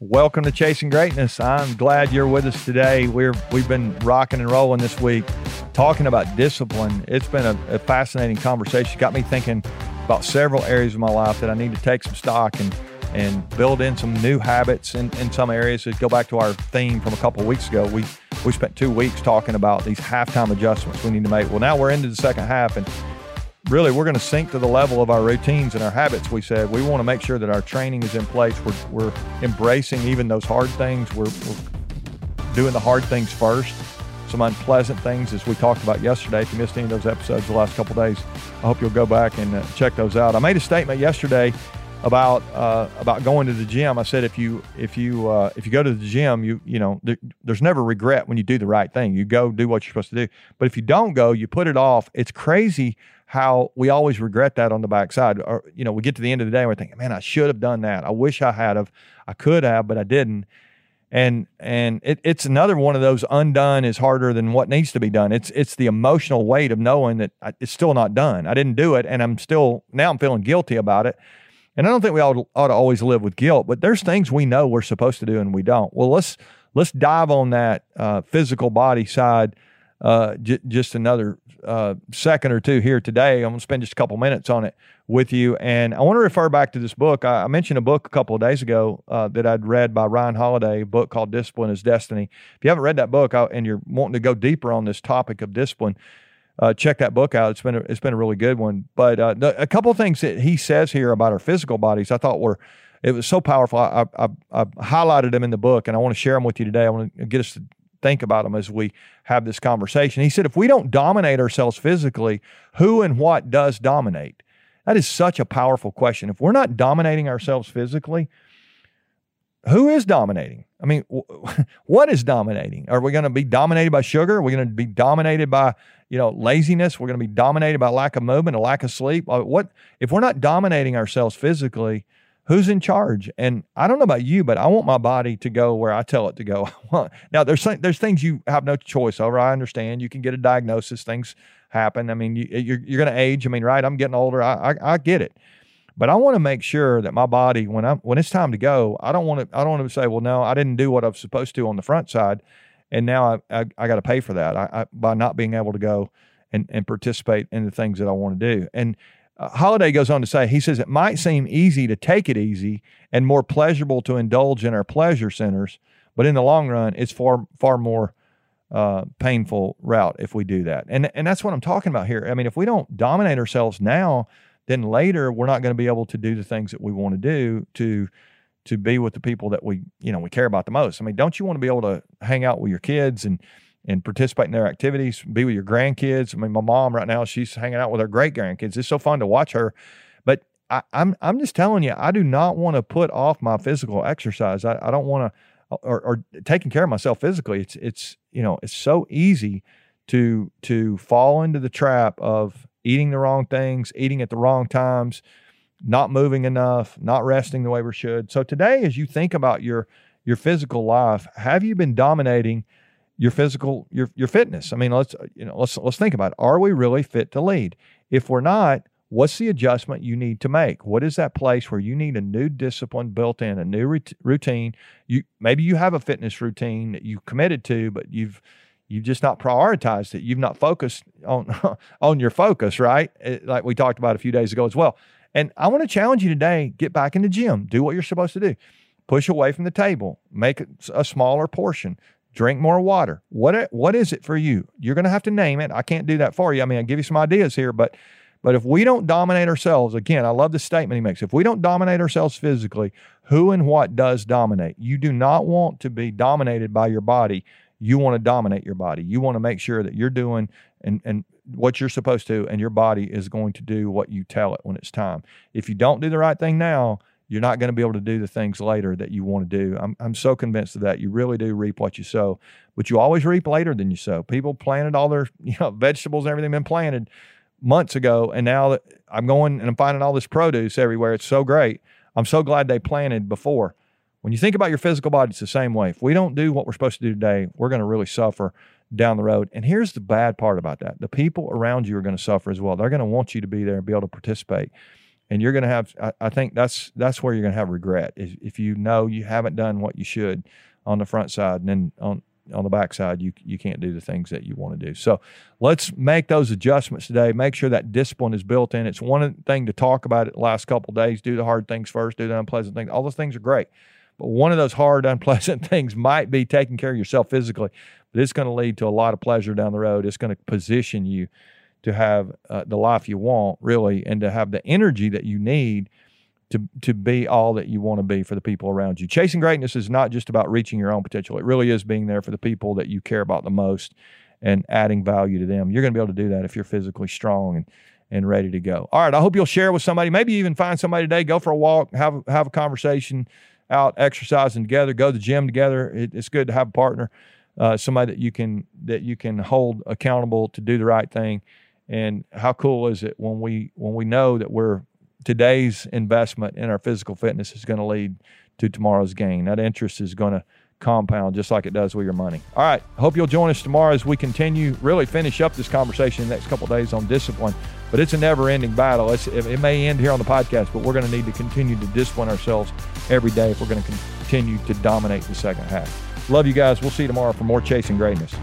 Welcome to Chasing Greatness. I'm glad you're with us today. We're we've been rocking and rolling this week, talking about discipline. It's been a, a fascinating conversation. Got me thinking about several areas of my life that I need to take some stock and and build in some new habits in, in some areas. To go back to our theme from a couple weeks ago, we we spent two weeks talking about these halftime adjustments we need to make. Well, now we're into the second half, and really we're going to sink to the level of our routines and our habits we said we want to make sure that our training is in place we're, we're embracing even those hard things we're, we're doing the hard things first some unpleasant things as we talked about yesterday if you missed any of those episodes the last couple days i hope you'll go back and uh, check those out i made a statement yesterday about uh, about going to the gym. I said if you if you uh, if you go to the gym, you you know there, there's never regret when you do the right thing. You go do what you're supposed to do. But if you don't go, you put it off. It's crazy how we always regret that on the backside. Or you know we get to the end of the day and we're thinking, man, I should have done that. I wish I had have. I could have, but I didn't. And and it, it's another one of those undone is harder than what needs to be done. It's it's the emotional weight of knowing that it's still not done. I didn't do it, and I'm still now I'm feeling guilty about it and I don't think we ought, ought to always live with guilt, but there's things we know we're supposed to do and we don't. Well, let's let's dive on that uh, physical body side uh, j- just another uh, second or two here today. I'm going to spend just a couple minutes on it with you. And I want to refer back to this book. I, I mentioned a book a couple of days ago uh, that I'd read by Ryan Holiday, a book called Discipline is Destiny. If you haven't read that book I, and you're wanting to go deeper on this topic of discipline, uh, check that book out. It's been a, it's been a really good one. But uh, a couple of things that he says here about our physical bodies, I thought were it was so powerful. I, I, I highlighted them in the book, and I want to share them with you today. I want to get us think about them as we have this conversation. He said, if we don't dominate ourselves physically, who and what does dominate? That is such a powerful question. If we're not dominating ourselves physically, who is dominating? I mean, what is dominating? Are we going to be dominated by sugar? Are we going to be dominated by you know, laziness. We're going to be dominated by lack of movement, a lack of sleep. Uh, what if we're not dominating ourselves physically? Who's in charge? And I don't know about you, but I want my body to go where I tell it to go. now, there's there's things you have no choice over. I understand. You can get a diagnosis. Things happen. I mean, you, are you're, you're going to age. I mean, right? I'm getting older. I, I, I get it. But I want to make sure that my body, when I when it's time to go, I don't want to I don't want to say, well, no, I didn't do what I was supposed to on the front side and now I I, I got to pay for that I, I, by not being able to go and and participate in the things that I want to do. And uh, Holiday goes on to say, he says it might seem easy to take it easy and more pleasurable to indulge in our pleasure centers, but in the long run, it's far far more uh, painful route if we do that. And and that's what I'm talking about here. I mean, if we don't dominate ourselves now, then later we're not going to be able to do the things that we want to do to to be with the people that we you know we care about the most. I mean, don't you want to be able to hang out with your kids and and participate in their activities, be with your grandkids? I mean, my mom right now she's hanging out with her great grandkids. It's so fun to watch her, but I, am I'm, I'm just telling you, I do not want to put off my physical exercise. I, I don't want to or, or taking care of myself physically. It's it's you know it's so easy to to fall into the trap of eating the wrong things, eating at the wrong times not moving enough, not resting the way we should. So today, as you think about your your physical life, have you been dominating your physical your your fitness? I mean, let's you know let's let's think about it. Are we really fit to lead? If we're not, what's the adjustment you need to make? What is that place where you need a new discipline built in, a new routine? You maybe you have a fitness routine that you committed to, but you've you've just not prioritized it. You've not focused on on your focus, right? It, like we talked about a few days ago as well. And I want to challenge you today get back in the gym, do what you're supposed to do. Push away from the table, make a smaller portion, drink more water. What, what is it for you? You're going to have to name it. I can't do that for you. I mean, I'll give you some ideas here, but but if we don't dominate ourselves, again, I love the statement he makes. If we don't dominate ourselves physically, who and what does dominate? You do not want to be dominated by your body. You want to dominate your body. You want to make sure that you're doing and and what you're supposed to, and your body is going to do what you tell it when it's time. If you don't do the right thing now, you're not going to be able to do the things later that you want to do. I'm, I'm so convinced of that. You really do reap what you sow, but you always reap later than you sow. People planted all their you know vegetables and everything been planted months ago, and now that I'm going and I'm finding all this produce everywhere, it's so great. I'm so glad they planted before. When you think about your physical body, it's the same way. If we don't do what we're supposed to do today, we're going to really suffer down the road. And here's the bad part about that the people around you are going to suffer as well. They're going to want you to be there and be able to participate. And you're going to have. I, I, think that's that's where you're going to have regret is if you know you haven't done what you should on the front side, and then on on the backside, you you can't do the things that you want to do. So let's make those adjustments today. Make sure that discipline is built in. It's one thing to talk about it the last couple days. Do the hard things first. Do the unpleasant things. All those things are great, but one of those hard, unpleasant things might be taking care of yourself physically. But it's going to lead to a lot of pleasure down the road. It's going to position you to have uh, the life you want, really, and to have the energy that you need to to be all that you want to be for the people around you. Chasing greatness is not just about reaching your own potential. It really is being there for the people that you care about the most and adding value to them. You're going to be able to do that if you're physically strong and and ready to go. All right, I hope you'll share with somebody. Maybe even find somebody today. Go for a walk, have have a conversation, out exercising together. Go to the gym together. It, it's good to have a partner, uh, somebody that you can that you can hold accountable to do the right thing. And how cool is it when we when we know that we're today's investment in our physical fitness is going to lead to tomorrow's gain. That interest is going to compound just like it does with your money. All right. Hope you'll join us tomorrow as we continue, really finish up this conversation in the next couple days on discipline. But it's a never ending battle. It's, it may end here on the podcast, but we're going to need to continue to discipline ourselves every day if we're going to continue to dominate the second half. Love you guys. We'll see you tomorrow for more Chasing Greatness.